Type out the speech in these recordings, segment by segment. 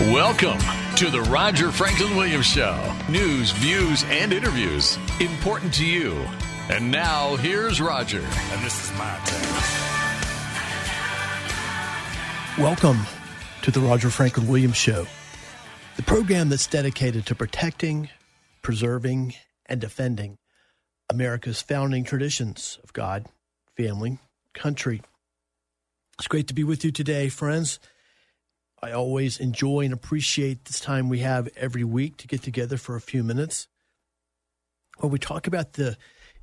Welcome to the Roger Franklin Williams Show. News, views, and interviews important to you. And now here's Roger. And this is my turn. Welcome to the Roger Franklin Williams Show, the program that's dedicated to protecting, preserving, and defending America's founding traditions of God, family, country. It's great to be with you today, friends. I always enjoy and appreciate this time we have every week to get together for a few minutes where we talk about the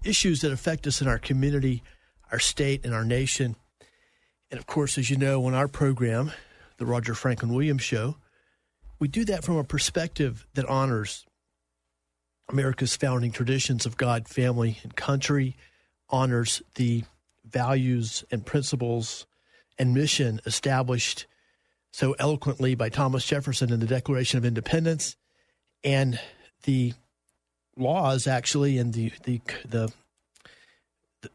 issues that affect us in our community, our state, and our nation. And of course, as you know, on our program, the Roger Franklin Williams Show, we do that from a perspective that honors America's founding traditions of God, family, and country, honors the values and principles and mission established so eloquently by Thomas Jefferson in the Declaration of Independence, and the laws actually, and the the the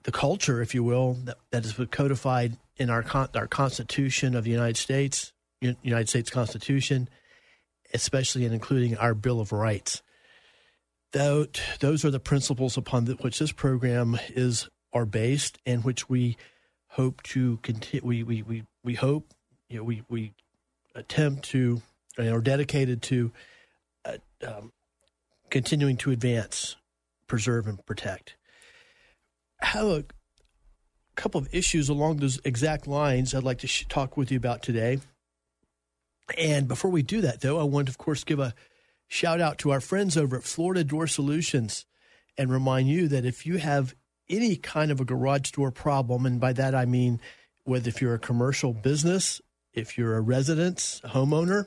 the culture, if you will, that, that is codified in our our Constitution of the United States, United States Constitution, especially and including our Bill of Rights. Though those are the principles upon which this program is are based, and which we hope to continue. We we we we hope you know, we we attempt to or dedicated to uh, um, continuing to advance, preserve, and protect. I have a couple of issues along those exact lines I'd like to sh- talk with you about today. And before we do that, though, I want to, of course, give a shout out to our friends over at Florida Door Solutions and remind you that if you have any kind of a garage door problem, and by that I mean whether if you're a commercial business, if you're a residence, homeowner,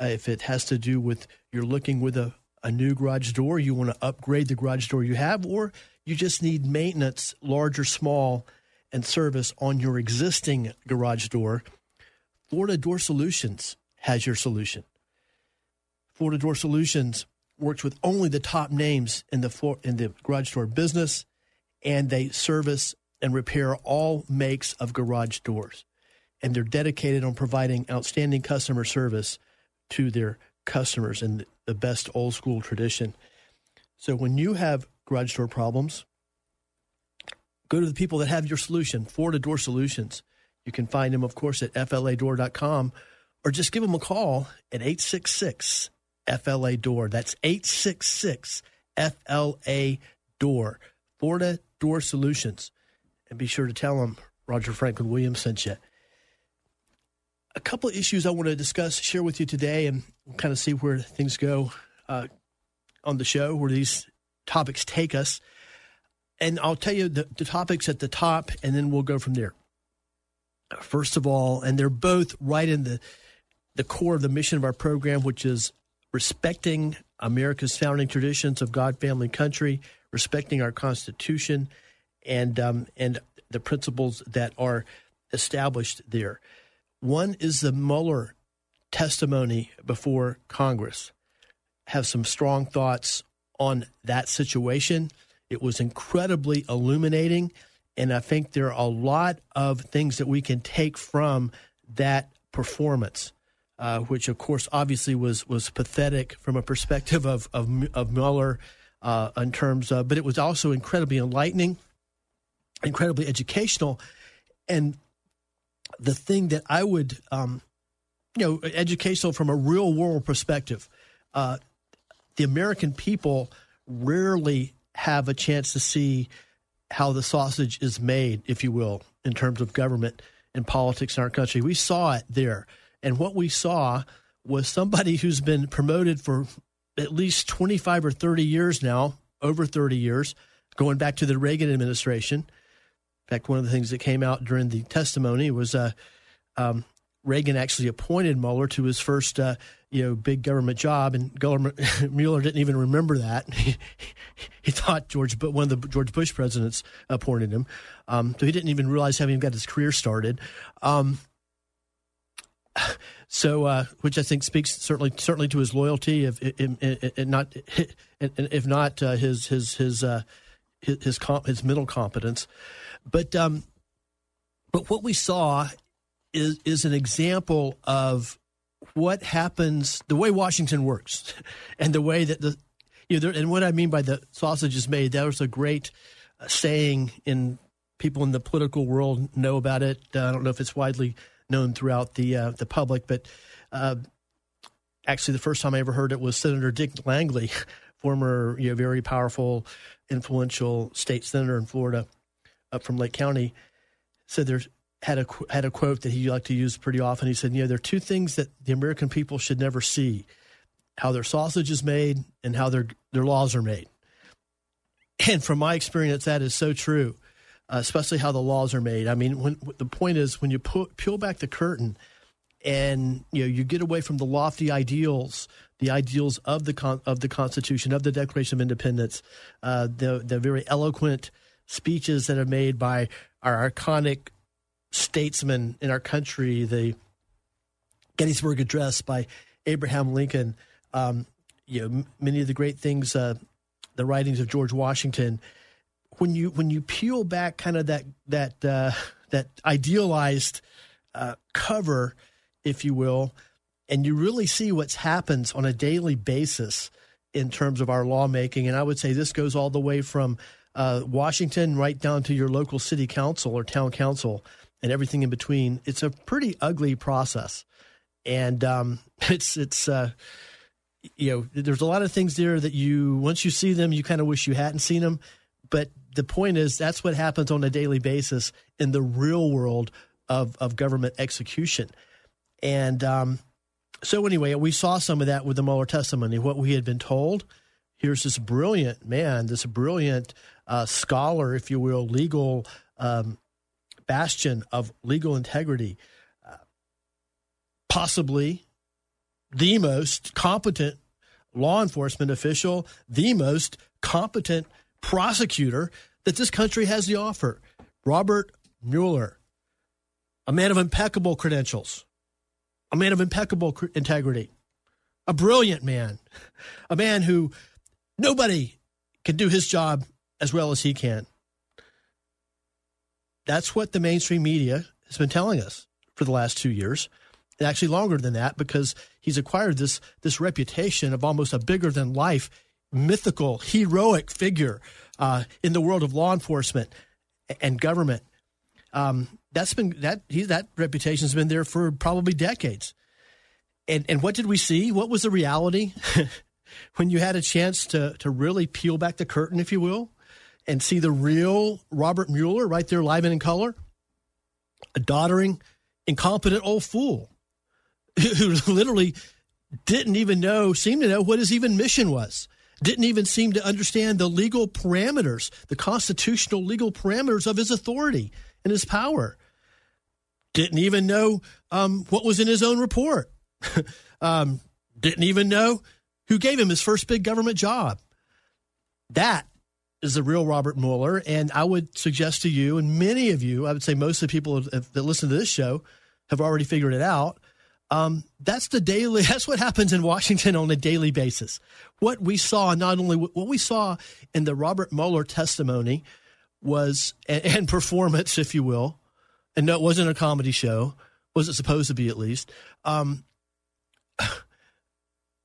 uh, if it has to do with you're looking with a, a new garage door, you want to upgrade the garage door you have, or you just need maintenance, large or small, and service on your existing garage door, Florida Door Solutions has your solution. Florida Door Solutions works with only the top names in the floor, in the garage door business, and they service and repair all makes of garage doors. And they're dedicated on providing outstanding customer service to their customers in the best old school tradition. So when you have garage door problems, go to the people that have your solution, Florida Door Solutions. You can find them, of course, at fladoor.com or just give them a call at 866 FLA Door. That's 866 FLA Door. Florida Door Solutions. And be sure to tell them Roger Franklin Williams sent you. A couple of issues I want to discuss, share with you today, and kind of see where things go uh, on the show, where these topics take us. And I'll tell you the, the topics at the top, and then we'll go from there. First of all, and they're both right in the the core of the mission of our program, which is respecting America's founding traditions of God, family, country, respecting our Constitution, and um, and the principles that are established there. One is the Mueller testimony before Congress. Have some strong thoughts on that situation. It was incredibly illuminating, and I think there are a lot of things that we can take from that performance uh, which of course obviously was was pathetic from a perspective of of, of Mueller uh, in terms of, but it was also incredibly enlightening, incredibly educational, and the thing that I would, um, you know, educational from a real world perspective. Uh, the American people rarely have a chance to see how the sausage is made, if you will, in terms of government and politics in our country. We saw it there. And what we saw was somebody who's been promoted for at least 25 or 30 years now, over 30 years, going back to the Reagan administration. In fact, one of the things that came out during the testimony was uh, um, Reagan actually appointed Mueller to his first, uh, you know, big government job, and government, Mueller didn't even remember that. he, thought George, but one of the George Bush presidents appointed him, um, so he didn't even realize having got his career started. Um, so, uh, which I think speaks certainly certainly to his loyalty, if, if, if not if not uh, his his his uh, his his, his mental competence, but um, but what we saw is is an example of what happens, the way Washington works, and the way that the you know, and what I mean by the sausage is made. That was a great uh, saying in people in the political world know about it. Uh, I don't know if it's widely known throughout the uh, the public, but uh, actually, the first time I ever heard it was Senator Dick Langley, former you know very powerful, influential state senator in Florida, up from Lake County, said there's had a had a quote that he liked to use pretty often. He said, "You know, there are two things that the American people should never see: how their sausage is made and how their their laws are made." And from my experience, that is so true, uh, especially how the laws are made. I mean, when the point is when you pu- peel back the curtain and you know you get away from the lofty ideals, the ideals of the con- of the Constitution, of the Declaration of Independence, uh, the the very eloquent speeches that are made by our iconic statesmen in our country, the Gettysburg Address by Abraham Lincoln, um, you know, m- many of the great things, uh, the writings of George Washington. When you when you peel back kind of that that uh, that idealized uh, cover, if you will, and you really see what's happens on a daily basis in terms of our lawmaking, and I would say this goes all the way from uh, Washington right down to your local city council or town council and everything in between. It's a pretty ugly process, and um, it's it's uh, you know there's a lot of things there that you once you see them you kind of wish you hadn't seen them, but the point is that's what happens on a daily basis in the real world of of government execution, and um, so anyway we saw some of that with the Mueller testimony. What we had been told. Here's this brilliant man, this brilliant uh, scholar, if you will, legal um, bastion of legal integrity, uh, possibly the most competent law enforcement official, the most competent prosecutor that this country has to offer. Robert Mueller, a man of impeccable credentials, a man of impeccable integrity, a brilliant man, a man who nobody can do his job as well as he can. That's what the mainstream media has been telling us for the last two years, and actually longer than that, because he's acquired this this reputation of almost a bigger than life, mythical, heroic figure uh, in the world of law enforcement and government. Um, that's been that he, that reputation's been there for probably decades. And and what did we see? What was the reality when you had a chance to to really peel back the curtain, if you will? and see the real Robert Mueller right there live and in color? A doddering, incompetent old fool who literally didn't even know, seemed to know what his even mission was. Didn't even seem to understand the legal parameters, the constitutional legal parameters of his authority and his power. Didn't even know um, what was in his own report. um, didn't even know who gave him his first big government job. That is the real Robert Mueller. And I would suggest to you, and many of you, I would say most of the people that listen to this show have already figured it out. Um, that's the daily. That's what happens in Washington on a daily basis. What we saw, not only what we saw in the Robert Mueller testimony, was and, and performance, if you will, and no, it wasn't a comedy show. Was it supposed to be at least? Um,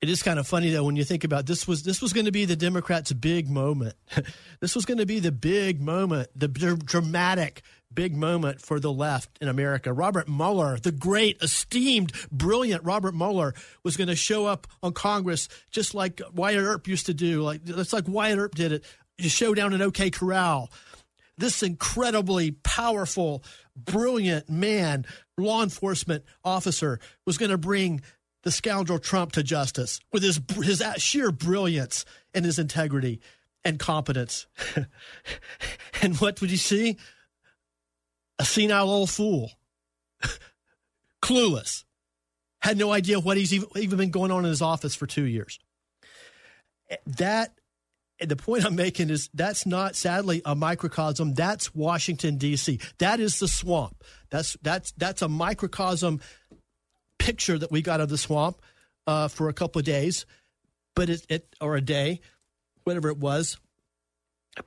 it is kind of funny though when you think about this was this was going to be the Democrats' big moment. this was going to be the big moment, the dramatic big moment for the left in America. Robert Mueller, the great, esteemed, brilliant Robert Mueller, was going to show up on Congress just like Wyatt Earp used to do. Like that's like Wyatt Earp did it. You show down in OK Corral. This incredibly powerful, brilliant man, law enforcement officer, was going to bring the scoundrel Trump to justice with his his sheer brilliance and his integrity and competence. and what would you see? A senile old fool. clueless, had no idea what he's even, even been going on in his office for two years. That the point I'm making is that's not sadly a microcosm. That's Washington D.C. That is the swamp. That's that's that's a microcosm picture that we got of the swamp uh, for a couple of days, but it, it or a day, whatever it was.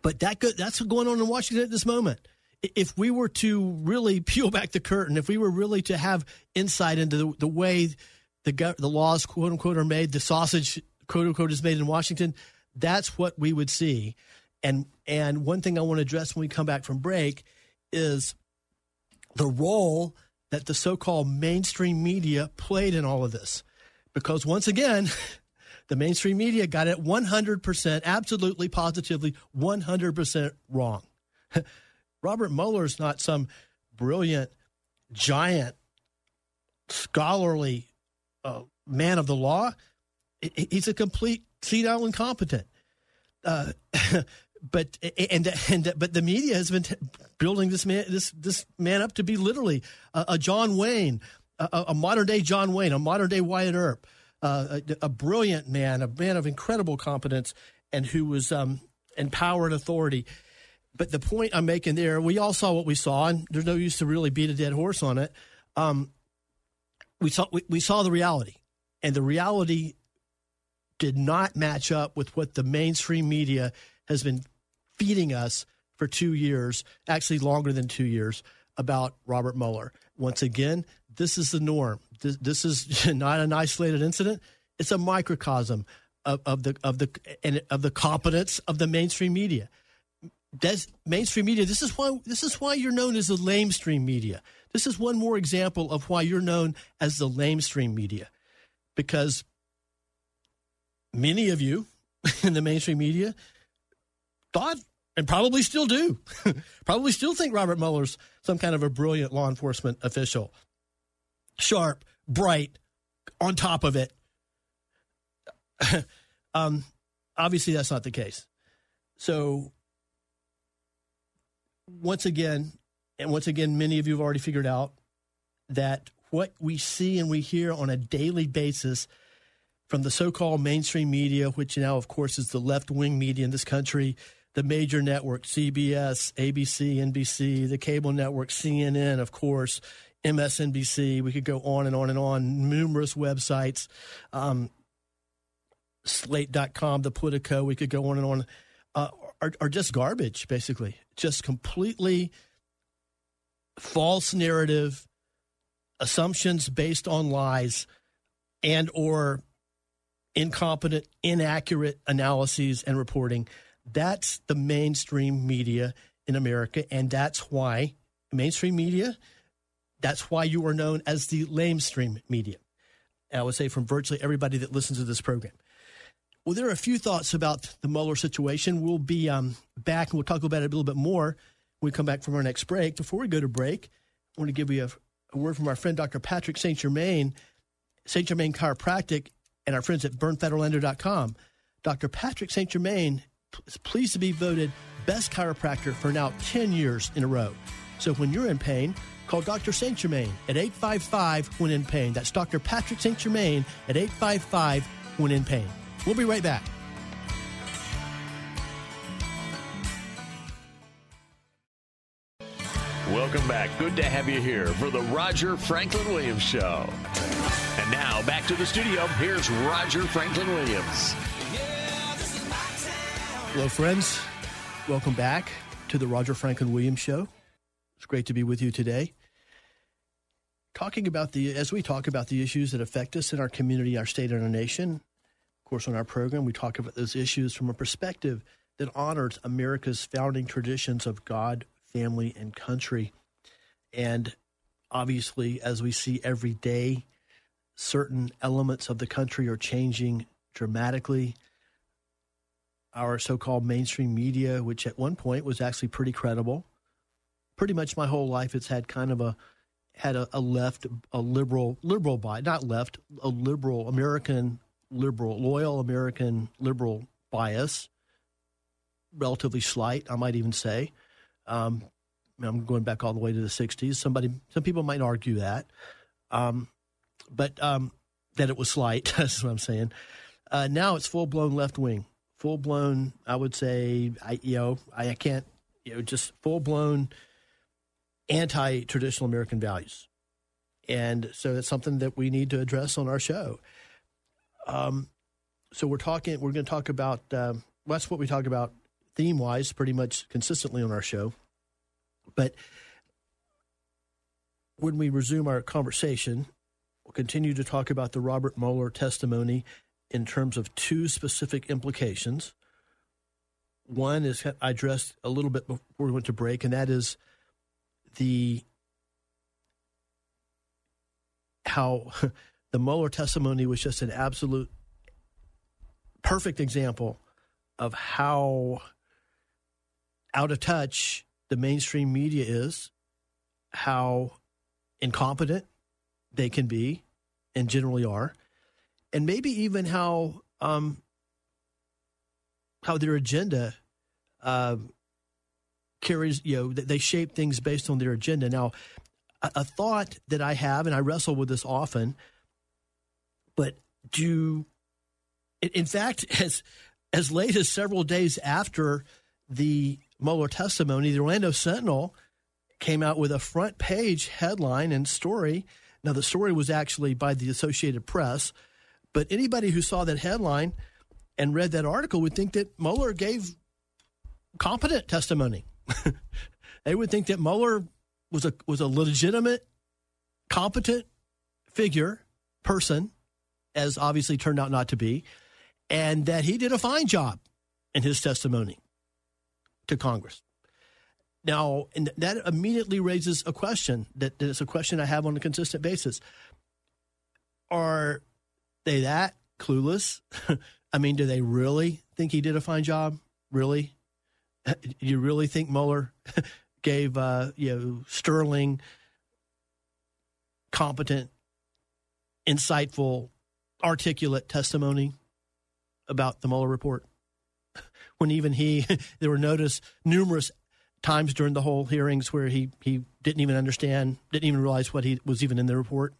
But that go, that's going on in Washington at this moment. If we were to really peel back the curtain, if we were really to have insight into the, the way the the laws quote unquote are made, the sausage quote unquote is made in Washington that's what we would see. And and one thing I want to address when we come back from break is the role that the so-called mainstream media played in all of this. Because once again, the mainstream media got it 100%, absolutely, positively, 100% wrong. Robert Mueller is not some brilliant, giant, scholarly uh, man of the law. He's a complete senile incompetent. Uh, but and and but the media has been t- building this man this this man up to be literally a, a John Wayne, a, a, modern day John Wayne, a modern day Wyatt Earp, uh, a, a, brilliant man, a man of incredible competence, and who was um, and power and authority. But the point I'm making there, we all saw what we saw, and there's no use to really beat a dead horse on it. Um, we saw we, we saw the reality, and the reality did not match up with what the mainstream media has been feeding us for two years, actually longer than two years, about Robert Mueller. Once again, this is the norm. This, this is not an isolated incident. It's a microcosm of, of the of the and of the competence of the mainstream media. Mainstream media. This is why this is why you're known as the lamestream media. This is one more example of why you're known as the lamestream media, because many of you in the mainstream media thought and probably still do, probably still think Robert Mueller's some kind of a brilliant law enforcement official. Sharp, bright, on top of it. um, obviously, that's not the case. So, once again, and once again, many of you have already figured out that what we see and we hear on a daily basis from the so called mainstream media, which now, of course, is the left wing media in this country, the major network, CBS, ABC, NBC, the cable network, CNN, of course, MSNBC. We could go on and on and on, numerous websites, um, slate.com, the Politico, we could go on and on, uh, are, are just garbage, basically. Just completely false narrative, assumptions based on lies, and or incompetent, inaccurate analyses and reporting. That's the mainstream media in America, and that's why mainstream media. That's why you are known as the lamestream media. And I would say from virtually everybody that listens to this program. Well, there are a few thoughts about the Mueller situation. We'll be um, back and we'll talk about it a little bit more when we come back from our next break. Before we go to break, I want to give you a, a word from our friend Dr. Patrick St. Germain, St. Germain Chiropractic and our friends at burnfederlander.com. Dr. Patrick St. Germain is pleased to be voted best chiropractor for now 10 years in a row. So when you're in pain, call Dr. St. Germain at 855 when in pain. That's Dr. Patrick St. Germain at 855 when in pain. We'll be right back. Welcome back. Good to have you here for the Roger Franklin Williams Show. And now back to the studio. Here's Roger Franklin Williams. Hello, friends. Welcome back to the Roger Franklin Williams Show. It's great to be with you today. Talking about the, as we talk about the issues that affect us in our community, our state, and our nation. Of course, on our program, we talk about those issues from a perspective that honors America's founding traditions of God, family, and country. And obviously, as we see every day, certain elements of the country are changing dramatically. Our so called mainstream media, which at one point was actually pretty credible, pretty much my whole life, it's had kind of a had a, a left, a liberal, liberal bias, not left, a liberal, American liberal, loyal American liberal bias, relatively slight, I might even say. Um, I'm going back all the way to the 60s. Somebody, some people might argue that. Um, but um, that it was slight. That's what I'm saying. Uh, now it's full blown left wing, full blown. I would say, I you know, I, I can't, you know, just full blown anti traditional American values, and so it's something that we need to address on our show. Um, so we're talking. We're going to talk about. Um, well, that's what we talk about theme wise, pretty much consistently on our show, but when we resume our conversation, we'll continue to talk about the Robert Mueller testimony in terms of two specific implications. One is I addressed a little bit before we went to break, and that is the how the Mueller testimony was just an absolute perfect example of how out of touch the mainstream media is, how incompetent they can be and generally are, and maybe even how um, how their agenda uh, carries. You know, they shape things based on their agenda. Now, a, a thought that I have, and I wrestle with this often, but do in fact as as late as several days after the Mueller testimony, the Orlando Sentinel came out with a front page headline and story. Now, the story was actually by the Associated Press, but anybody who saw that headline and read that article would think that Mueller gave competent testimony. they would think that Mueller was a was a legitimate, competent figure, person, as obviously turned out not to be, and that he did a fine job in his testimony to Congress. Now, and that immediately raises a question that, that is a question I have on a consistent basis. Are they that clueless? I mean, do they really think he did a fine job? Really? You really think Mueller gave uh, you know sterling, competent, insightful, articulate testimony about the Mueller report? When even he, there were notice numerous times during the whole hearings where he, he didn't even understand, didn't even realize what he was even in the report.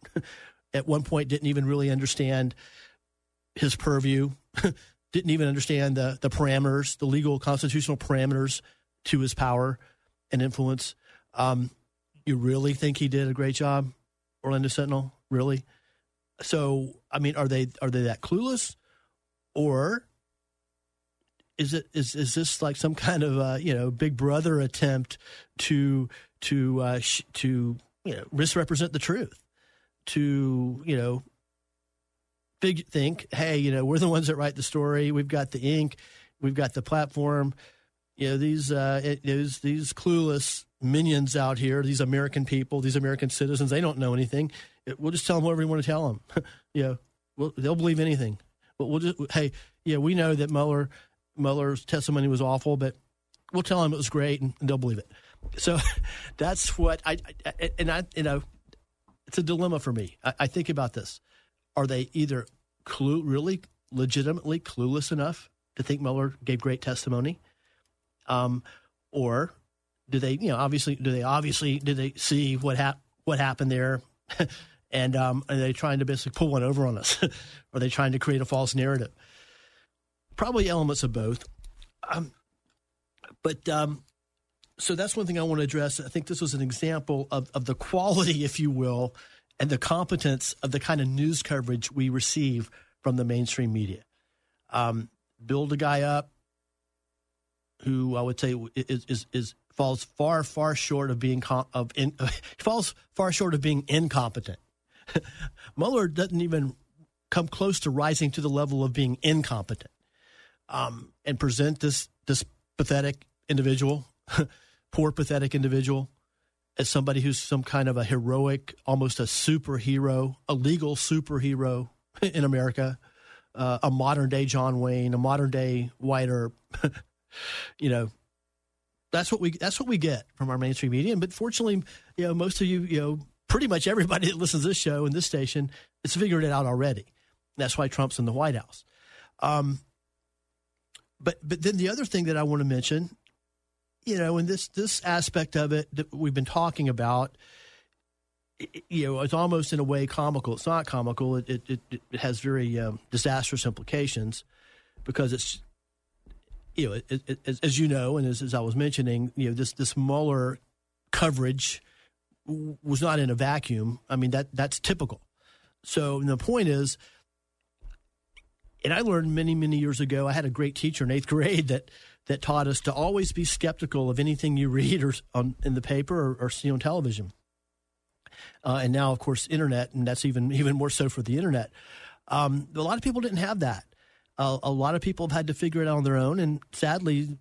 At one point, didn't even really understand his purview, didn't even understand the, the parameters, the legal constitutional parameters to his power and influence. Um, you really think he did a great job, Orlando Sentinel? Really? So, I mean, are they are they that clueless, or is it is is this like some kind of uh, you know Big Brother attempt to to uh, sh- to you know misrepresent the truth, to you know think hey you know we're the ones that write the story, we've got the ink, we've got the platform, you know these uh, it, these clueless minions out here, these American people, these American citizens, they don't know anything. We'll just tell them whatever we want to tell them. you know, we'll, they'll believe anything. But we'll just hey, yeah, we know that Mueller Mueller's testimony was awful, but we'll tell them it was great, and, and they'll believe it. So that's what I, I, and I you know it's a dilemma for me. I, I think about this: Are they either clue really legitimately clueless enough to think Mueller gave great testimony, um, or do they you know obviously do they obviously do they see what hap- what happened there? and um, are they trying to basically pull one over on us? are they trying to create a false narrative? probably elements of both. Um, but um, so that's one thing I want to address. I think this was an example of, of the quality, if you will, and the competence of the kind of news coverage we receive from the mainstream media. Um, build a guy up who I would say is, is, is falls far far short of being com- of in, falls far short of being incompetent. Mueller doesn't even come close to rising to the level of being incompetent um, and present this this pathetic individual, poor pathetic individual, as somebody who's some kind of a heroic, almost a superhero, a legal superhero in America, uh, a modern day John Wayne, a modern day Earp. you know, that's what we that's what we get from our mainstream media. But fortunately, you know, most of you, you know, pretty much everybody that listens to this show and this station has figured it out already. That's why Trump's in the White House. Um, but but then the other thing that I want to mention, you know, in this this aspect of it that we've been talking about, you know, it's almost in a way comical. It's not comical. It it, it, it has very um, disastrous implications because it's you know, it, it, as you know, and as, as, I was mentioning, you know, this this Mueller coverage was not in a vacuum. I mean that that's typical. So the point is, and I learned many many years ago. I had a great teacher in eighth grade that that taught us to always be skeptical of anything you read or on, in the paper or, or see on television. Uh, and now, of course, internet, and that's even even more so for the internet. Um, a lot of people didn't have that. Uh, a lot of people have had to figure it out on their own, and sadly,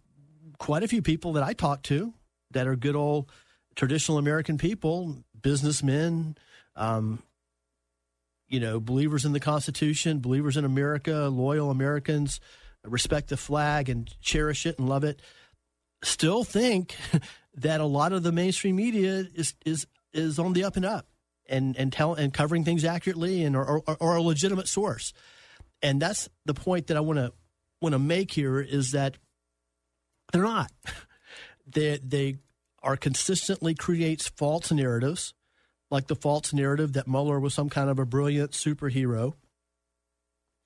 quite a few people that I talk to that are good old traditional American people, businessmen, um, you know, believers in the Constitution, believers in America, loyal Americans, respect the flag and cherish it and love it, still think that a lot of the mainstream media is is is on the up and up and and tell and covering things accurately and or, or, or a legitimate source. And that's the point that I want to want to make here is that they're not. They they are consistently creates false narratives, like the false narrative that Mueller was some kind of a brilliant superhero,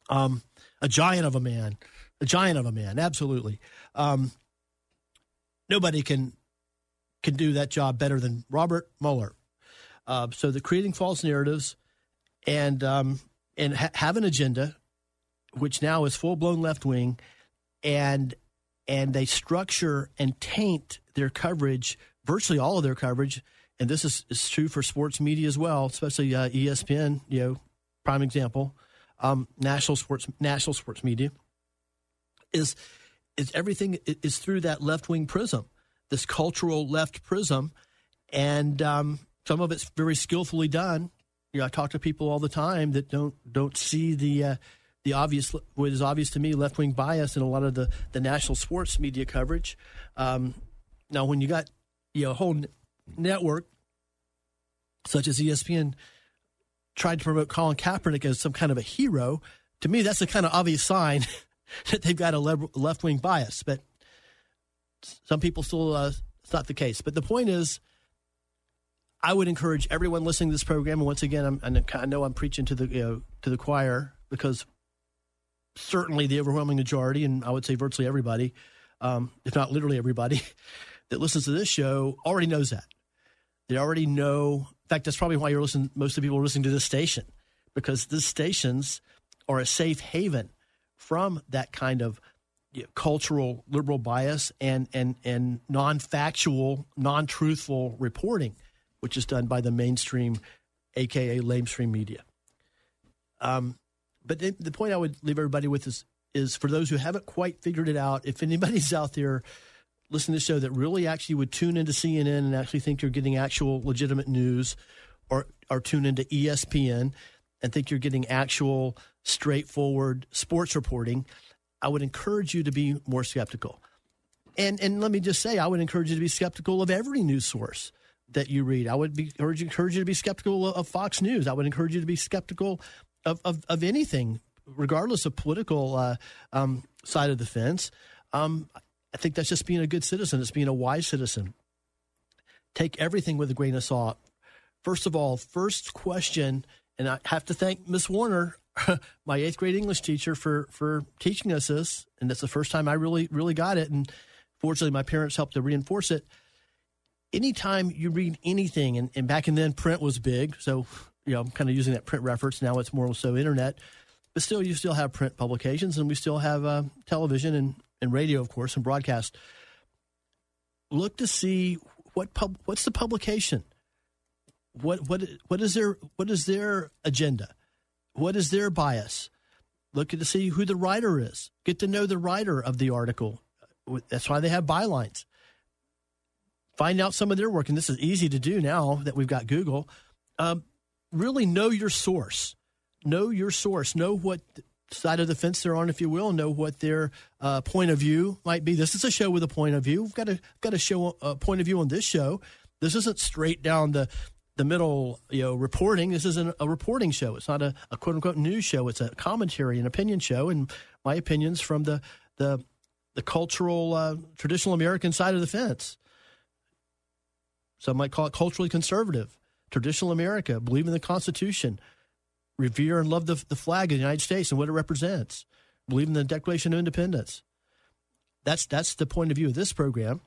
um, a giant of a man, a giant of a man, absolutely. Um, nobody can can do that job better than Robert Mueller. Uh, so the creating false narratives and um, and ha- have an agenda, which now is full blown left wing, and and they structure and taint their coverage, virtually all of their coverage, and this is, is true for sports media as well, especially uh, ESPN. You know, prime example, um, national sports national sports media is is everything is through that left wing prism, this cultural left prism, and um, some of it's very skillfully done. You know, I talk to people all the time that don't don't see the uh, the obvious what is obvious to me left wing bias in a lot of the the national sports media coverage. Um, now, when you got you know a whole network such as ESPN tried to promote Colin Kaepernick as some kind of a hero, to me that's a kind of obvious sign that they've got a left wing bias. But some people still uh, it's not the case. But the point is I would encourage everyone listening to this program. And once again, I'm, i know I'm preaching to the you know, to the choir because certainly the overwhelming majority, and I would say virtually everybody, um, if not literally everybody, that listens to this show already knows that. They already know. In fact, that's probably why you're listening. Most of the people are listening to this station because these stations are a safe haven from that kind of cultural liberal bias and and and non-factual, non-truthful reporting which is done by the mainstream, aka lamestream media. Um, but the point I would leave everybody with is is for those who haven't quite figured it out. If anybody's out there listening to the show that really actually would tune into CNN and actually think you're getting actual legitimate news, or or tune into ESPN and think you're getting actual straightforward sports reporting, I would encourage you to be more skeptical. And and let me just say, I would encourage you to be skeptical of every news source that you read. I would be, encourage, encourage you to be skeptical of Fox News. I would encourage you to be skeptical of, of, of anything, regardless of political uh, um, side of the fence. Um, I think that's just being a good citizen. It's being a wise citizen. Take everything with a grain of salt. First of all, first question, and I have to thank Miss Warner, my eighth grade English teacher, for for teaching us this. And that's the first time I really really got it. And fortunately, my parents helped to reinforce it anytime you read anything, and, and back in then print was big, so you know I'm kind of using that print reference. Now it's more so internet, but still you still have print publications, and we still have uh, television and, and radio, of course, and broadcast. Look to see what pub, what's the publication. What what what is their what is their agenda? What is their bias? Look to see who the writer is. Get to know the writer of the article. That's why they have bylines find out some of their work. And this is easy to do now that we've got Google. Um, really know your source. Know your source. Know what side of the fence they're on, if you will. Know what their uh, point of view might be. This is a show with a point of view. We've got a got a show a point of view on this show. This isn't straight down the the middle, you know, reporting. This isn't a reporting show. It's not a, a quote unquote news show. It's a commentary, an opinion show, and my opinions from the the the cultural, uh, traditional American side of the fence. Some might call it culturally conservative. traditional America, believe in the Constitution, revere and love the, the flag of the United States and what it represents, believe in the Declaration of Independence. That's that's the point of view of this program.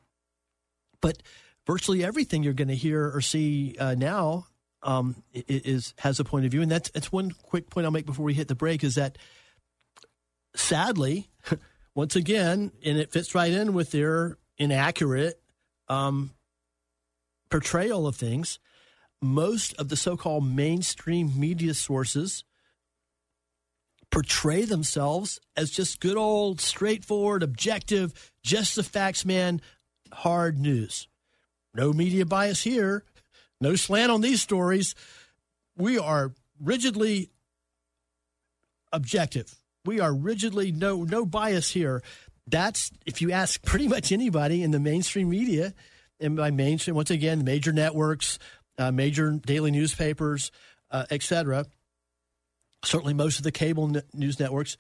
But virtually everything you're going to hear or see uh, now um, is has a point of view, and that's that's one quick point I'll make before we hit the break is that sadly, once again, and it fits right in with their inaccurate um, portrayal of things. Most of the so-called mainstream media sources portray themselves as just good old, straightforward, objective, just the facts man, hard news. No media bias here, no slant on these stories. We are rigidly objective. We are rigidly no no bias here. That's if you ask pretty much anybody in the mainstream media, and by mainstream once again, major networks, uh, major daily newspapers, uh, etc certainly most of the cable n- news networks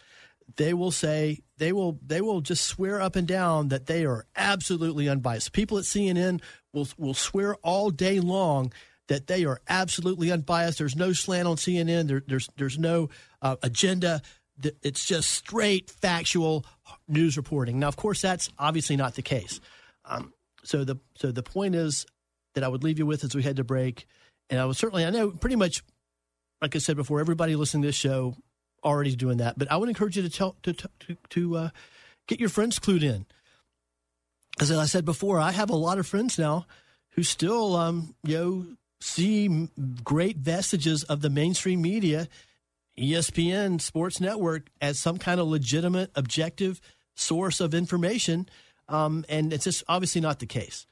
they will say they will they will just swear up and down that they are absolutely unbiased. People at CNN will will swear all day long that they are absolutely unbiased. There's no slant on CNN. There, there's there's no uh, agenda. It's just straight factual news reporting. Now, of course, that's obviously not the case. Um, so the so the point is that I would leave you with as we head to break, and I was certainly I know pretty much like I said before, everybody listening to this show already doing that. But I would encourage you to tell to to, to uh, get your friends clued in. As I said before, I have a lot of friends now who still um, you know see great vestiges of the mainstream media, ESPN, Sports Network as some kind of legitimate, objective source of information, um, and it's just obviously not the case.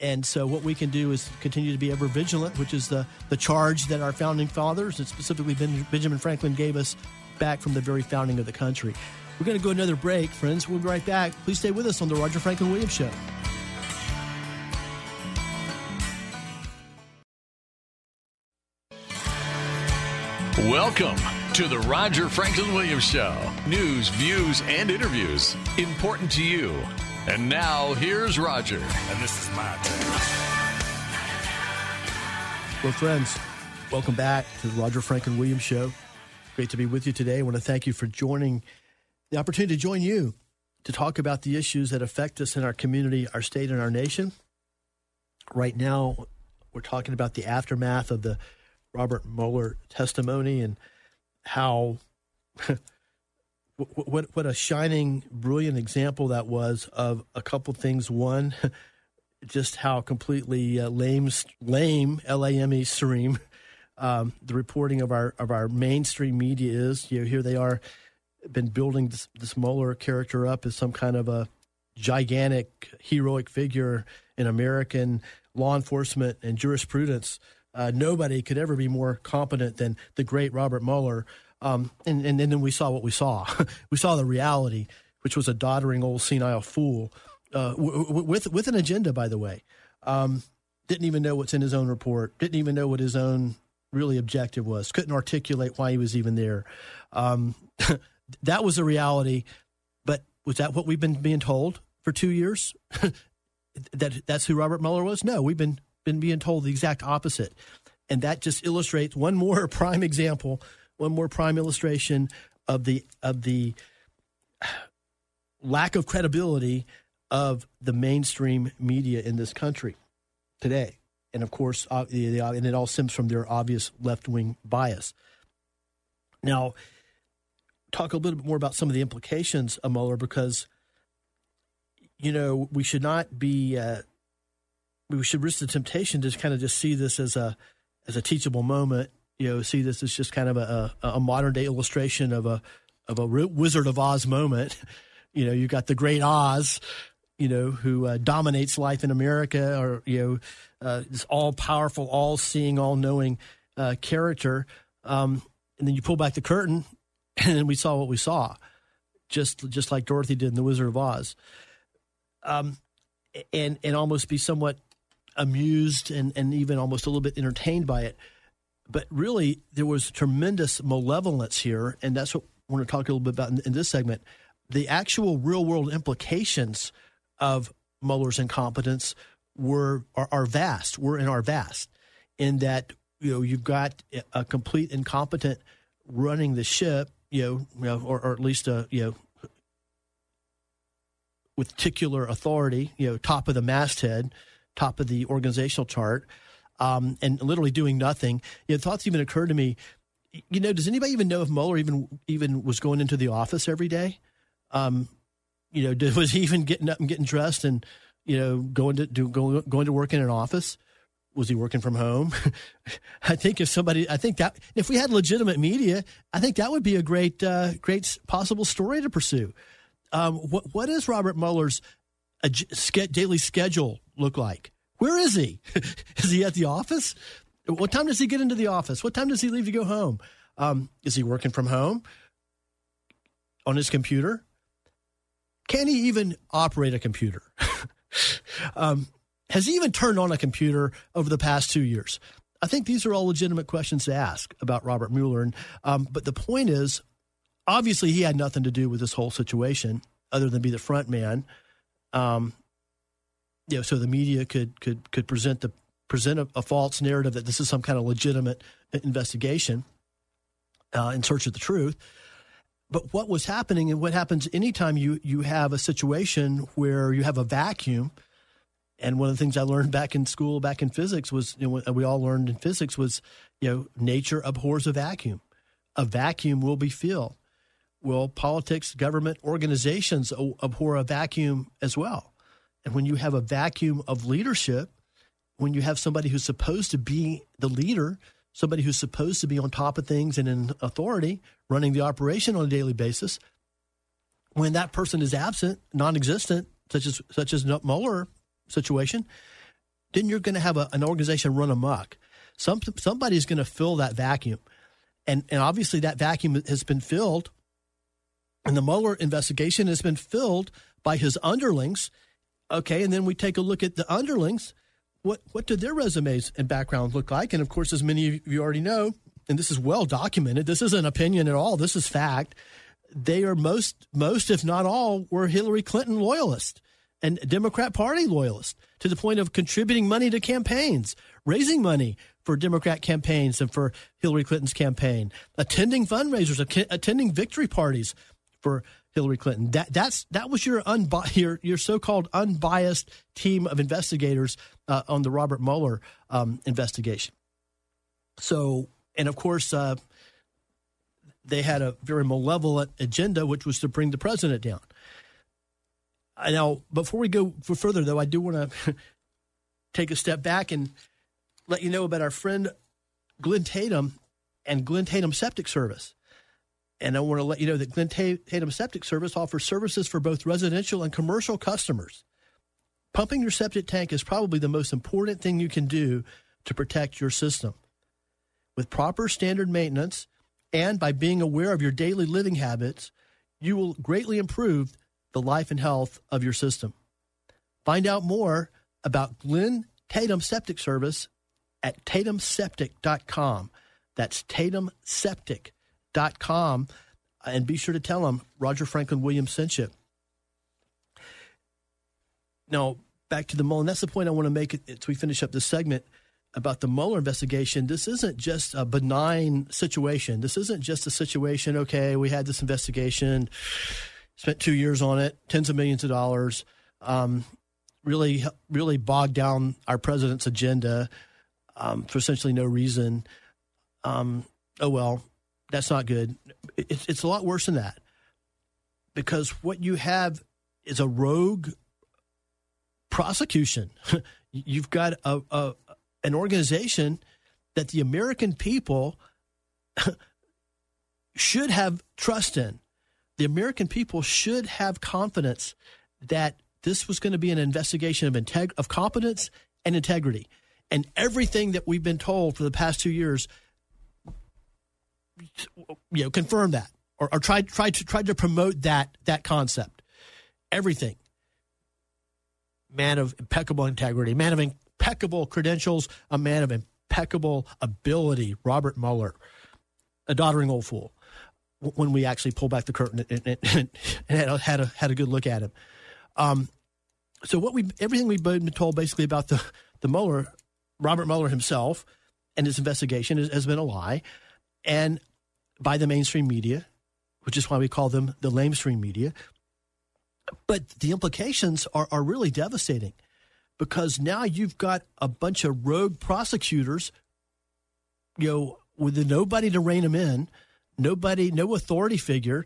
And so, what we can do is continue to be ever vigilant, which is the, the charge that our founding fathers, and specifically Benjamin Franklin, gave us back from the very founding of the country. We're going to go another break, friends. We'll be right back. Please stay with us on the Roger Franklin Williams Show. Welcome to the Roger Franklin Williams Show. News, views, and interviews important to you. And now here's Roger. And this is my turn. Well, friends, welcome back to the Roger Franklin Williams Show. Great to be with you today. I want to thank you for joining the opportunity to join you to talk about the issues that affect us in our community, our state, and our nation. Right now, we're talking about the aftermath of the Robert Mueller testimony and how what what a shining, brilliant example that was of a couple things. One, just how completely uh, lame, lame, L A M E, stream um, the reporting of our of our mainstream media is. You know, here they are, been building this, this Mueller character up as some kind of a gigantic, heroic figure in American law enforcement and jurisprudence. Uh, nobody could ever be more competent than the great Robert Mueller. Um, and, and, and then we saw what we saw. we saw the reality, which was a doddering old senile fool uh, w- w- with with an agenda, by the way. Um, didn't even know what's in his own report. Didn't even know what his own really objective was. Couldn't articulate why he was even there. Um, that was a reality. But was that what we've been being told for two years? that that's who Robert Mueller was? No, we've been been being told the exact opposite, and that just illustrates one more prime example one more prime illustration of the of the lack of credibility of the mainstream media in this country today. And of course, uh, and it all stems from their obvious left wing bias. Now, talk a little bit more about some of the implications of Mueller because, you know, we should not be, uh, we should risk the temptation to kind of just see this as a as a teachable moment you know see this as just kind of a, a, modern day illustration of a of a Wizard of Oz moment. You know, you've got the Great Oz, you know, who uh, dominates life in America, or you know, uh, this all powerful, all seeing, all knowing uh, character. Um, and then you pull back the curtain, and we saw what we saw, just just like Dorothy did in the Wizard of Oz. Um, and and almost be somewhat amused and and even almost a little bit entertained by it but really there was tremendous malevolence here, and that's what I want to talk a little bit about in, in this segment. The actual real world implications of Mueller's incompetence were are, are vast. Were in our vast, in that you know you've got a complete incompetent running the ship, you know, you know or, or at least a you know with titular authority, you know, top of the masthead, top of the organizational chart, um, and literally doing nothing. You know, thoughts even occurred to me. You know, does anybody even know if Mueller even even was going into the office every day? Um, you know, did, was he even getting up and getting dressed and you know going to do going going to work in an office? Was he working from home? I think if somebody, I think that if we had legitimate media, I think that would be a great, uh, great possible story to pursue. Um, what what does Robert Mueller's uh, daily schedule look like? Where is he? is he at the office? What time does he get into the office? What time does he leave to go home? Um, is he working from home on his computer? Can he even operate a computer? um, has he even turned on a computer over the past two years? I think these are all legitimate questions to ask about Robert Mueller. And, um, but the point is, obviously, he had nothing to do with this whole situation other than be the front man. Um, you know, so the media could could could present the present a, a false narrative that this is some kind of legitimate investigation uh, in search of the truth. But what was happening, and what happens anytime you you have a situation where you have a vacuum, and one of the things I learned back in school, back in physics, was you know, we all learned in physics was you know nature abhors a vacuum. A vacuum will be filled. Well, politics, government, organizations abhor a vacuum as well. And when you have a vacuum of leadership, when you have somebody who's supposed to be the leader, somebody who's supposed to be on top of things and in authority, running the operation on a daily basis, when that person is absent, non-existent, such as such as Mueller situation, then you're going to have a, an organization run amok. Some somebody's going to fill that vacuum, and and obviously that vacuum has been filled, and the Mueller investigation has been filled by his underlings Okay, and then we take a look at the underlings. What what do their resumes and backgrounds look like? And of course, as many of you already know, and this is well documented. This isn't opinion at all. This is fact. They are most most, if not all, were Hillary Clinton loyalists and Democrat Party loyalists to the point of contributing money to campaigns, raising money for Democrat campaigns and for Hillary Clinton's campaign, attending fundraisers, attending victory parties for Hillary Clinton. That that's that was your unbi- your your so-called unbiased team of investigators uh, on the Robert Mueller um, investigation. So, and of course, uh, they had a very malevolent agenda, which was to bring the president down. Now, before we go further, though, I do want to take a step back and let you know about our friend Glenn Tatum and Glenn Tatum Septic Service. And I want to let you know that Glenn Tatum Septic Service offers services for both residential and commercial customers. Pumping your septic tank is probably the most important thing you can do to protect your system. With proper standard maintenance and by being aware of your daily living habits, you will greatly improve the life and health of your system. Find out more about Glenn Tatum Septic Service at tatumseptic.com. That's Tatum Septic com, and be sure to tell them Roger Franklin Williams sent you. Now, back to the Mueller. And that's the point I want to make as we finish up this segment about the Mueller investigation. This isn't just a benign situation. This isn't just a situation, okay, we had this investigation, spent two years on it, tens of millions of dollars, um, really, really bogged down our president's agenda um, for essentially no reason. Um, oh, well, that's not good. It's, it's a lot worse than that because what you have is a rogue prosecution. You've got a, a, an organization that the American people should have trust in. The American people should have confidence that this was going to be an investigation of integ- of competence and integrity. And everything that we've been told for the past two years you know confirm that or, or try to try to promote that that concept. Everything. Man of impeccable integrity, man of impeccable credentials, a man of impeccable ability, Robert Mueller, a doddering old fool. When we actually pull back the curtain and, and, and had, a, had a had a good look at him. Um, so what we everything we've been told basically about the the Mueller, Robert Mueller himself, and his investigation has, has been a lie, and by the mainstream media, which is why we call them the lamestream media. But the implications are, are really devastating because now you've got a bunch of rogue prosecutors, you know, with nobody to rein them in, nobody, no authority figure,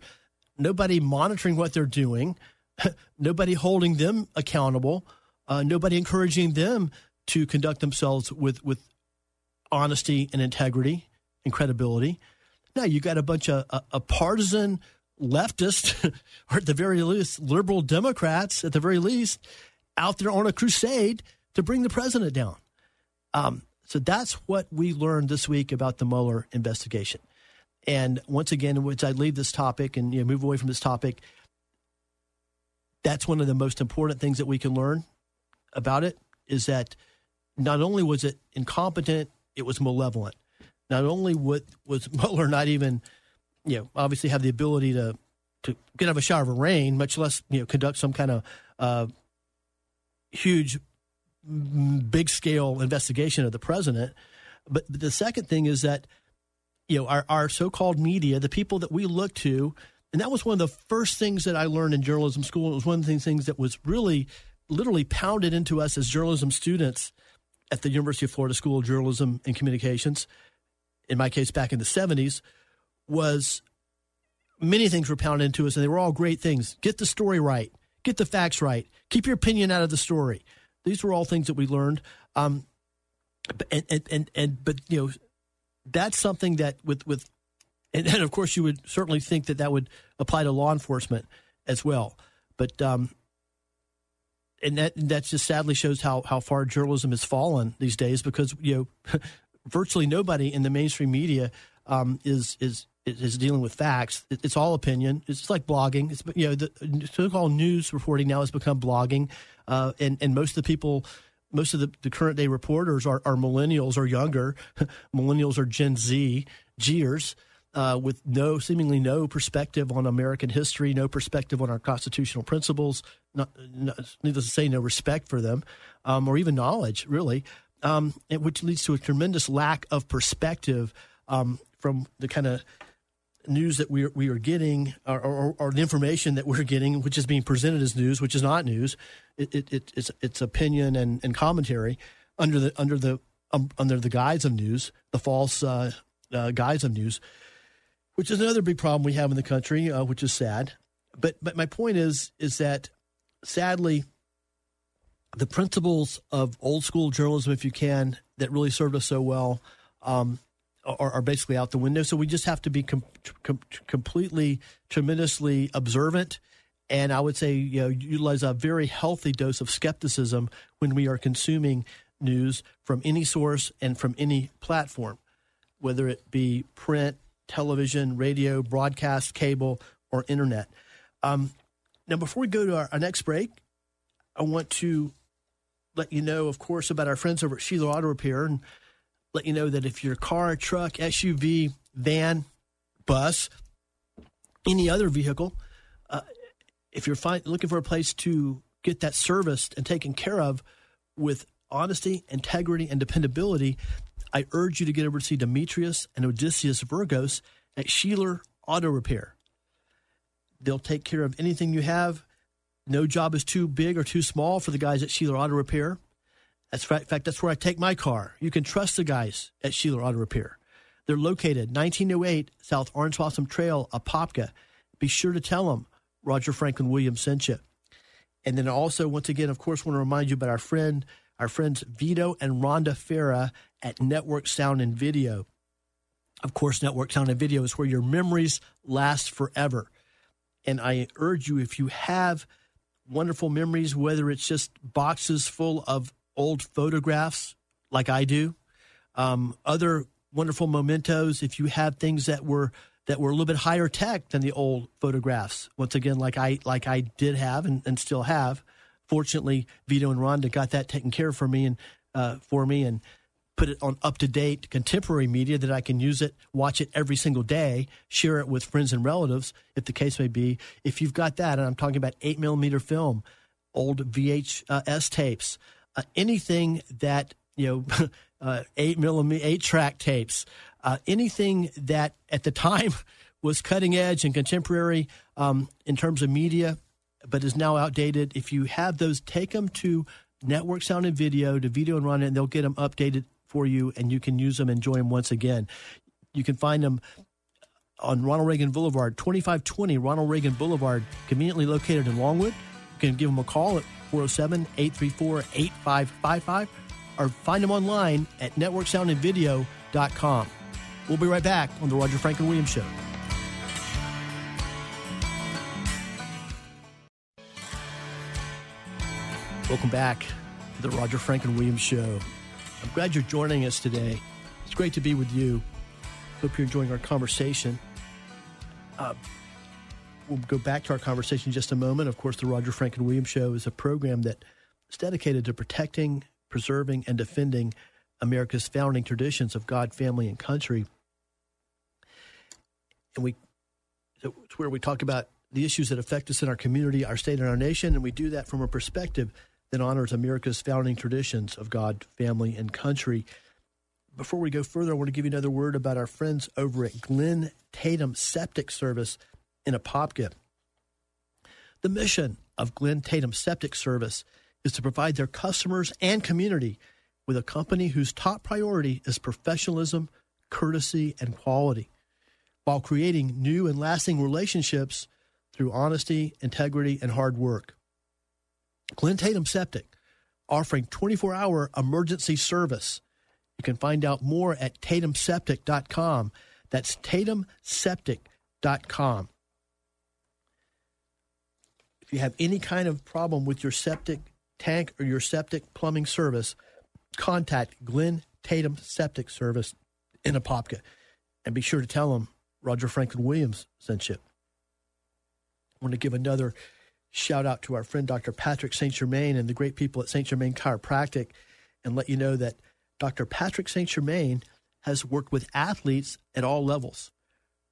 nobody monitoring what they're doing, nobody holding them accountable, uh, nobody encouraging them to conduct themselves with with honesty and integrity and credibility. Now you got a bunch of a, a partisan leftist, or at the very least, liberal Democrats, at the very least, out there on a crusade to bring the president down. Um, so that's what we learned this week about the Mueller investigation. And once again, once I leave this topic and you know, move away from this topic, that's one of the most important things that we can learn about it is that not only was it incompetent, it was malevolent. Not only was, was Mueller not even, you know, obviously have the ability to to get out of a shower of rain, much less you know conduct some kind of uh, huge, big scale investigation of the president. But, but the second thing is that you know our, our so called media, the people that we look to, and that was one of the first things that I learned in journalism school. It was one of the things that was really, literally pounded into us as journalism students at the University of Florida School of Journalism and Communications, in my case back in the 70s, was many things were pounded into us, and they were all great things. Get the story right, get the facts right, keep your opinion out of the story. These were all things that we learned. Um, and, and, and, and, but, you know, that's something that with, with, and, and of course you would certainly think that that would apply to law enforcement as well. But, um, and that that just sadly shows how how far journalism has fallen these days because you know virtually nobody in the mainstream media um, is is is dealing with facts. It's all opinion. It's like blogging. It's you know the so-called news reporting now has become blogging, uh, and and most of the people. Most of the, the current day reporters are, are millennials or younger. millennials are Gen Z, Gers, uh, with no seemingly no perspective on American history, no perspective on our constitutional principles, not, not, needless to say, no respect for them, um, or even knowledge, really, um, which leads to a tremendous lack of perspective um, from the kind of news that we are, we are getting, or, or, or, the information that we're getting, which is being presented as news, which is not news. It, it, it it's, it's opinion and, and commentary under the under the um, under the guise of news, the false uh, uh, guise of news, which is another big problem we have in the country, uh, which is sad. But but my point is is that sadly, the principles of old school journalism, if you can, that really served us so well, um, are, are, basically out the window. So we just have to be com- com- completely, tremendously observant. And I would say, you know, utilize a very healthy dose of skepticism when we are consuming news from any source and from any platform, whether it be print, television, radio, broadcast, cable, or internet. Um, now, before we go to our, our next break, I want to let you know, of course, about our friends over at Sheeler Auto Repair and let you know that if your car, truck, SUV, van, bus, any other vehicle, uh, if you're looking for a place to get that serviced and taken care of with honesty, integrity, and dependability, I urge you to get over to see Demetrius and Odysseus Virgos at Sheeler Auto Repair. They'll take care of anything you have. No job is too big or too small for the guys at Sheeler Auto Repair. That's right. In fact, that's where I take my car. You can trust the guys at Sheeler Auto Repair. They're located 1908 South Orange Blossom Trail, Apopka. Be sure to tell them Roger Franklin Williams sent you. And then also, once again, of course, want to remind you about our friend, our friends Vito and Rhonda Farah at Network Sound and Video. Of course, Network Sound and Video is where your memories last forever. And I urge you, if you have wonderful memories, whether it's just boxes full of old photographs like I do, um, other wonderful mementos, if you have things that were that were a little bit higher tech than the old photographs, once again, like I like I did have and, and still have. Fortunately, Vito and Rhonda got that taken care of for me and uh, for me, and put it on up to date contemporary media that I can use it, watch it every single day, share it with friends and relatives, if the case may be. If you've got that, and I'm talking about eight millimeter film, old VHS tapes, uh, anything that you know, uh, eight millimeter, eight track tapes, uh, anything that at the time was cutting edge and contemporary um, in terms of media, but is now outdated. If you have those, take them to Network Sound and Video to Video and Run, it, and they'll get them updated for you, and you can use them, enjoy them once again. You can find them on Ronald Reagan Boulevard, 2520 Ronald Reagan Boulevard, conveniently located in Longwood. You can give them a call at 407 834 8555 or find them online at networksoundandvideo.com. We'll be right back on The Roger Franklin Williams Show. Welcome back to The Roger Franklin Williams Show. I'm glad you're joining us today. It's great to be with you. Hope you're enjoying our conversation. Uh, we'll go back to our conversation in just a moment. Of course, the Roger Franklin Williams Show is a program that is dedicated to protecting, preserving, and defending America's founding traditions of God, family, and country. And we, it's where we talk about the issues that affect us in our community, our state, and our nation, and we do that from a perspective that honors America's founding traditions of God, family, and country. Before we go further, I want to give you another word about our friends over at Glen Tatum Septic Service in Apopka. The mission of Glen Tatum Septic Service is to provide their customers and community with a company whose top priority is professionalism, courtesy, and quality, while creating new and lasting relationships through honesty, integrity, and hard work. Glen Tatum Septic, offering 24 hour emergency service. You can find out more at tatumseptic.com. That's tatumseptic.com. If you have any kind of problem with your septic tank or your septic plumbing service, contact Glen Tatum Septic Service in Apopka. And be sure to tell them Roger Franklin Williams sent you. I want to give another shout out to our friend Dr. Patrick St. Germain and the great people at St. Germain Chiropractic and let you know that Dr. Patrick St. Germain has worked with athletes at all levels,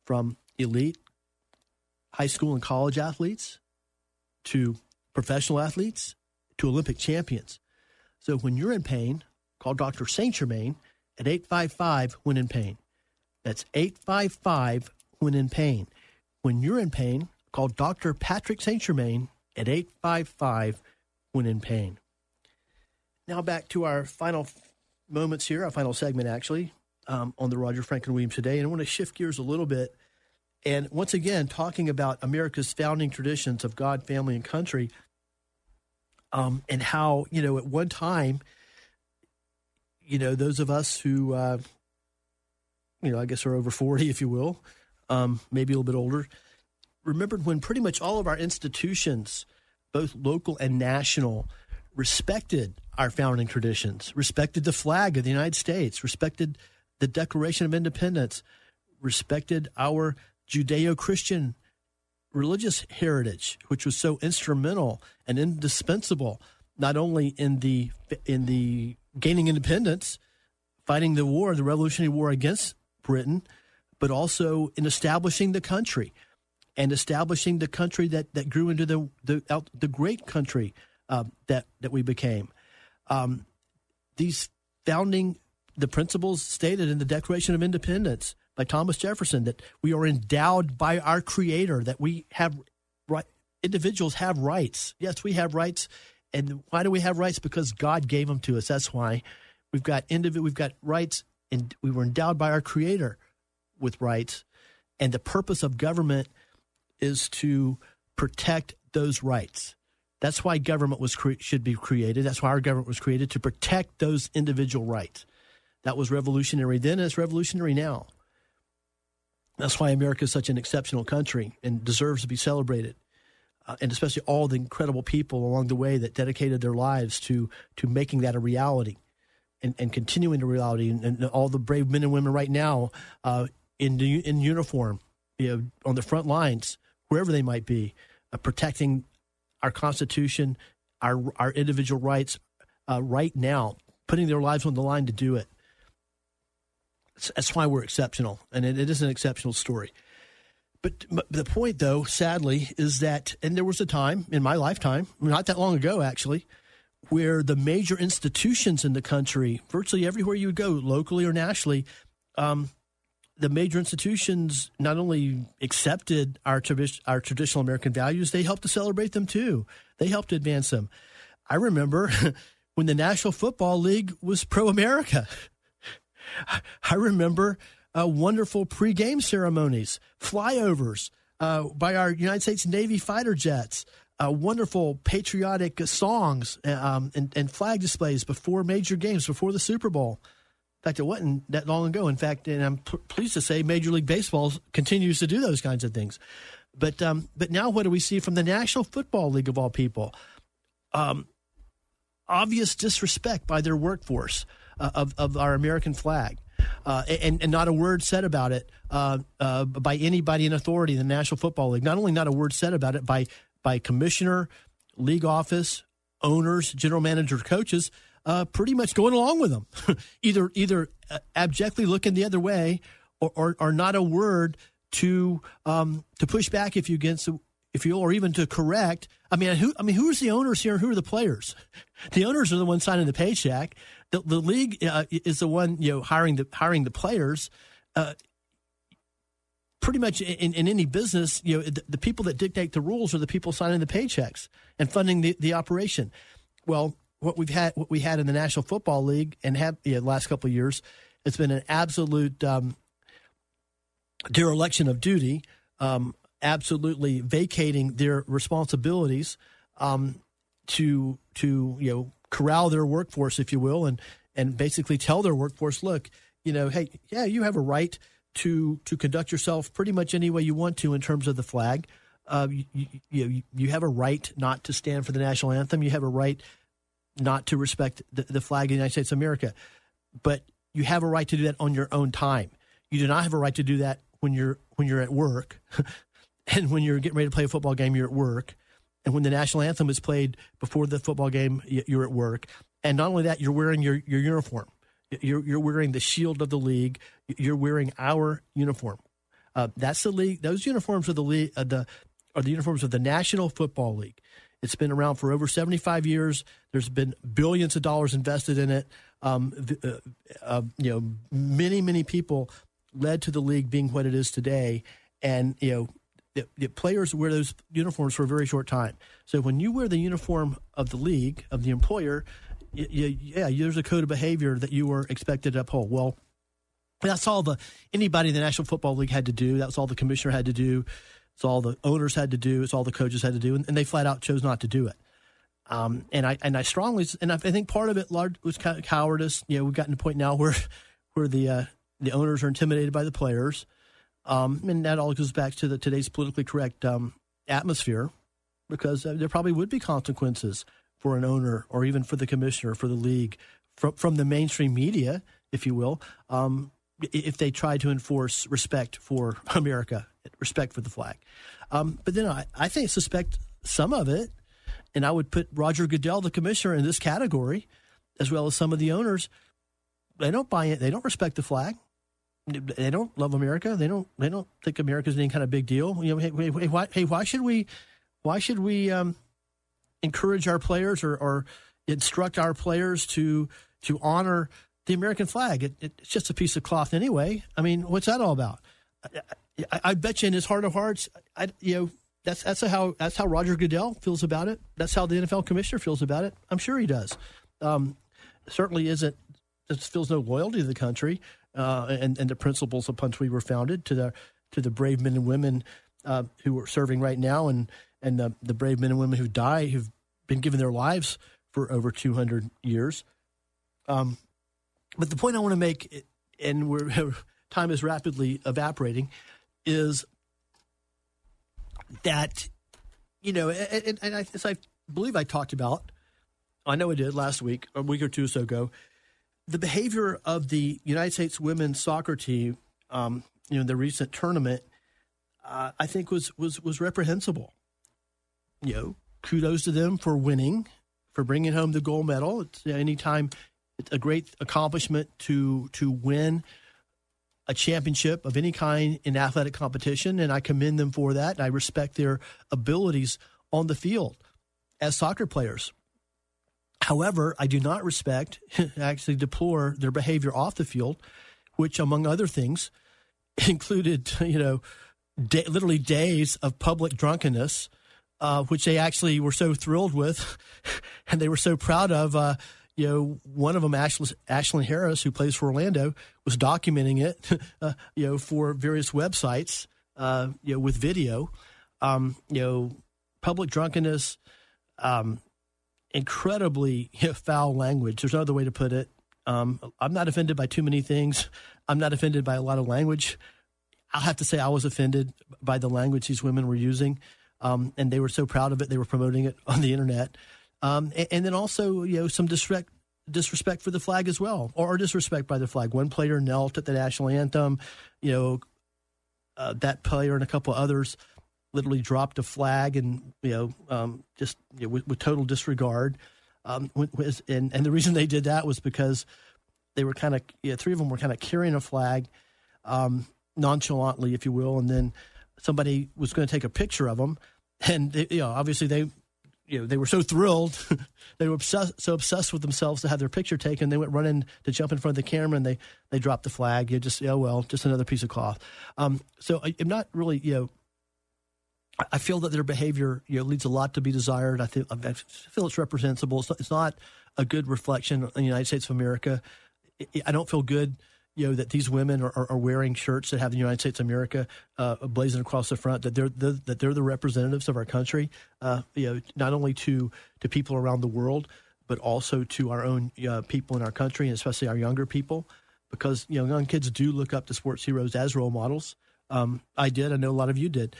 from elite high school and college athletes to professional athletes to Olympic champions. So when you're in pain, call Dr. St. Germain at 855 when in pain. That's 855 when in pain. When you're in pain, call Dr. Patrick St. Germain at 855 when in pain. Now back to our final moments here, our final segment actually, um, on the Roger Franklin Williams today. And I want to shift gears a little bit. And once again, talking about America's founding traditions of God, family, and country, um, and how, you know, at one time, you know, those of us who, uh, you know, I guess are over 40, if you will, um, maybe a little bit older, remembered when pretty much all of our institutions, both local and national, respected our founding traditions, respected the flag of the United States, respected the Declaration of Independence, respected our Judeo Christian religious heritage, which was so instrumental and indispensable, not only in the in the gaining independence, fighting the war, the Revolutionary War against Britain, but also in establishing the country and establishing the country that, that grew into the the, the great country uh, that that we became. Um, these founding the principles stated in the Declaration of Independence by Thomas Jefferson that we are endowed by our Creator, that we have right, individuals have rights. Yes, we have rights, and why do we have rights? Because God gave them to us. That's why we've got individ- we've got rights, and we were endowed by our Creator with rights. And the purpose of government is to protect those rights. That's why government was cre- should be created. That's why our government was created to protect those individual rights. That was revolutionary then, and it's revolutionary now. That's why America is such an exceptional country and deserves to be celebrated. Uh, and especially all the incredible people along the way that dedicated their lives to to making that a reality and, and continuing the reality and, and, all the brave men and women right now uh, in in uniform you know, on the front lines wherever they might be uh, protecting our constitution our our individual rights uh, right now putting their lives on the line to do it that's why we're exceptional, and it, it is an exceptional story. But, but, the point, though, sadly, is that, and there was a time in my lifetime, not that long ago, actually, where the major institutions in the country, virtually everywhere you would go, locally or nationally, um, the major institutions not only accepted our, our traditional American values, they helped to celebrate them too. They helped to advance them. I remember when the National Football League was pro America. I remember uh, wonderful pregame ceremonies, flyovers uh, by our United States Navy fighter jets, uh, wonderful patriotic songs uh, um, and, and, flag displays before major games, before the Super Bowl. In fact, it wasn't that long ago. In fact, and I'm pleased to say Major League Baseball continues to do those kinds of things. But um, but now what do we see from the National Football League of all people? Um, obvious disrespect by their workforce uh, of, of our American flag. Uh, and, and not a word said about it uh, uh, by anybody in authority in the National Football League. Not only not a word said about it by by commissioner, league office, owners, general manager, coaches, uh, pretty much going along with them, either either uh, abjectly looking the other way, or, or, or not a word to um, to push back if you against if you or even to correct. I mean, who I mean, who's the owners here? Who are the players? The owners are the ones signing the paycheck. The, the league uh, is the one you know hiring the hiring the players. Uh, pretty much in, in, any business, you know, the, the, people that dictate the rules are the people signing the paychecks and funding the, the operation. Well, what we've had, what we had in the National Football League and have you know, the last couple of years, it's been an absolute um, dereliction of duty. Um, absolutely vacating their responsibilities um, to to you know corral their workforce, if you will, and and basically tell their workforce, look, you know, hey, yeah, you have a right to to conduct yourself pretty much any way you want to in terms of the flag. Uh, you, you, you have a right not to stand for the national anthem. You have a right not to respect the, the flag of the United States of America, but you have a right to do that on your own time. You do not have a right to do that when you're when you're at work and when you're getting ready to play a football game, you're at work. And when the national anthem is played before the football game, you're at work. And not only that, you're wearing your, your uniform. You're, you're wearing the shield of the league. You're wearing our uniform. Uh, that's the league. Those uniforms are the league. Uh, the are the uniforms of the National Football League. It's been around for over 75 years. There's been billions of dollars invested in it. Um, uh, uh, you know, many many people led to the league being what it is today. And you know, the, the players wear those uniforms for a very short time. So when you wear the uniform of the league of the employer, yeah, there's a code of behavior that you were expected to uphold. Well, that's all the anybody in the National Football League had to do. That's all the commissioner had to do. It's all the owners had to do. It's all the coaches had to do, and, and they flat out chose not to do it. Um, and I and I strongly and I think part of it large was kind of cowardice. You know, we've gotten to a point now where where the uh, the owners are intimidated by the players. Um, and that all goes back to the today's politically correct um, atmosphere, because uh, there probably would be consequences for an owner or even for the commissioner for the league from from the mainstream media, if you will, um, if they try to enforce respect for America, respect for the flag. Um, but then I, I think suspect some of it, and I would put Roger Goodell, the commissioner, in this category, as well as some of the owners. They don't buy it. They don't respect the flag they don't love America. They don't. They don't think America's any kind of big deal. You know, hey, hey, hey why, hey, why should we? Why should we um, encourage our players or, or, instruct our players to to honor the American flag? It, it, it's just a piece of cloth anyway. I mean, what's that all about? I, I, bet you in his heart of hearts, I, you know, that's that's how that's how Roger Goodell feels about it. That's how the NFL commissioner feels about it. I'm sure he does. Um, certainly isn't. just Feels no loyalty to the country uh, and, and the principles upon which we were founded, to the to the brave men and women uh, who are serving right now, and and the, the brave men and women who die, who've been given their lives for over 200 years. Um, but the point I want to make, and time is rapidly evaporating, is that you know, and, and I, as I believe I talked about, I know I did last week, a week or two or so ago, the behavior of the United States women's soccer team, um, you know, in the recent tournament, uh, I think was was was reprehensible. You know, kudos to them for winning, for bringing home the gold medal. It's anytime it's a great accomplishment to to win a championship of any kind in athletic competition, and I commend them for that. And I respect their abilities on the field as soccer players. However, I do not respect, actually deplore their behavior off the field, which, among other things, included, you know, literally days of public drunkenness, uh, which they actually were so thrilled with and they were so proud of. Uh, you know, one of them, Ashley, Ashlyn Harris, who plays for Orlando, was documenting it, uh, you know, for various websites, uh, you know, with video. Um, you know, public drunkenness, um, incredibly foul language. There's no other way to put it. Um, I'm not offended by too many things. I'm not offended by a lot of language. I'll have to say I was offended by the language these women were using, um, and they were so proud of it. They were promoting it on the internet, um, and, and, then also you know some disrespect disrespect for the flag as well, or disrespect by the flag. One player knelt at the national anthem. You know, uh, that player and a couple others literally dropped a flag and you know um, just you know, with, with, total disregard. Um, and and the reason they did that was because they were kind of yeah, three of them were kind of carrying a flag um, nonchalantly, if you will, and then somebody was going to take a picture of them, and they, you know obviously they you know they were so thrilled they were obsessed, so obsessed with themselves to have their picture taken they went running to jump in front of the camera and they they dropped the flag you just oh well just another piece of cloth um, so I, am not really you know I feel that their behavior you know, leads a lot to be desired. I, think, I feel it's reprehensible. It's not, it's not, a good reflection of the United States of America. I don't feel good, you know, that these women are, are, wearing shirts that have the United States of America uh, blazing across the front. That they're the, that they're the representatives of our country. Uh, you know, not only to to people around the world, but also to our own uh, people in our country, and especially our younger people, because you know, young kids do look up to sports heroes as role models. Um, I did. I know a lot of you did.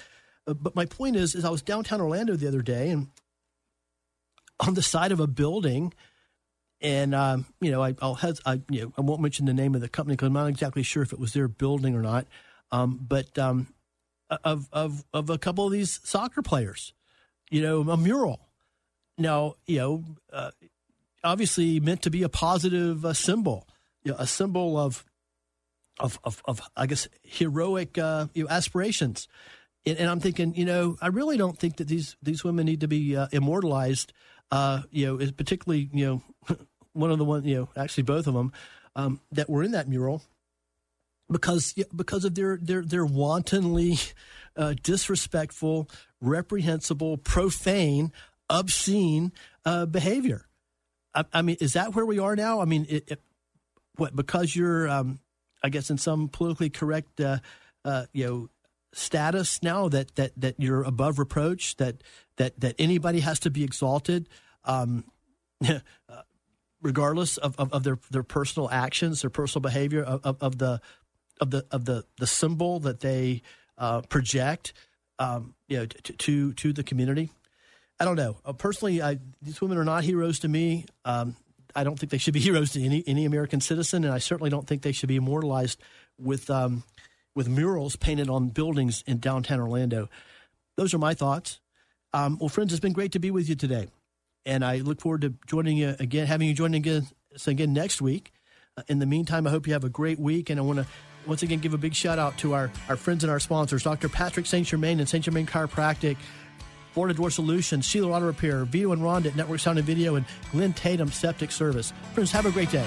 Uh, but my point is, is I was downtown Orlando the other day, and on the side of a building, and um, you know, I, will has, I, you know, I won't mention the name of the company because I'm not exactly sure if it was their building or not. Um, but um, of of of a couple of these soccer players, you know, a mural. Now, you know, uh, obviously meant to be a positive uh, symbol, you know, a symbol of, of, of, of I guess, heroic uh, you know, aspirations and I'm thinking, you know, I really don't think that these these women need to be uh, immortalized. Uh, you know, is particularly, you know, one of the one, you know, actually both of them um, that were in that mural because because of their their their wantonly uh, disrespectful, reprehensible, profane, obscene uh, behavior. I, I, mean, is that where we are now? I mean, it, it, what because you're, um, I guess, in some politically correct, uh, uh you know status now that that that you're above reproach that that that anybody has to be exalted um, regardless of, of, of, their their personal actions their personal behavior of, of, of the of the of the the symbol that they uh, project um, you know to, to, to the community I don't know uh, personally I, these women are not heroes to me um, I don't think they should be heroes to any any American citizen and I certainly don't think they should be immortalized with um, with murals painted on buildings in downtown Orlando. Those are my thoughts. Um, well, friends, it's been great to be with you today, and I look forward to joining you again, having you join again, again next week. Uh, in the meantime, I hope you have a great week, and I want to once again give a big shout out to our, our friends and our sponsors, Dr. Patrick St. Germain and St. Germain Chiropractic, Florida Door Solutions, Sheeler Auto Repair, Vito and Rhonda at Network Sound and Video, and Glenn Tatum Septic Service. Friends, have a great day.